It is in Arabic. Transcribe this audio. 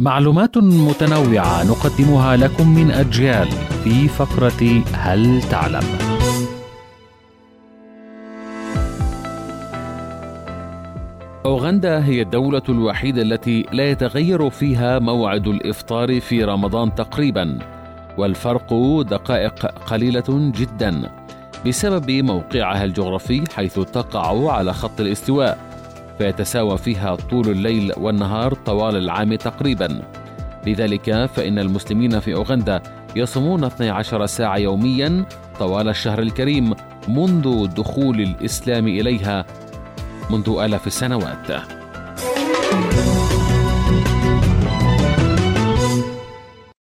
معلومات متنوعة نقدمها لكم من أجيال في فقرة هل تعلم؟ أوغندا هي الدولة الوحيدة التي لا يتغير فيها موعد الإفطار في رمضان تقريبا والفرق دقائق قليلة جدا بسبب موقعها الجغرافي حيث تقع على خط الاستواء فيتساوى فيها طول الليل والنهار طوال العام تقريبا لذلك فإن المسلمين في أوغندا يصومون 12 ساعة يوميا طوال الشهر الكريم منذ دخول الإسلام إليها منذ آلاف السنوات.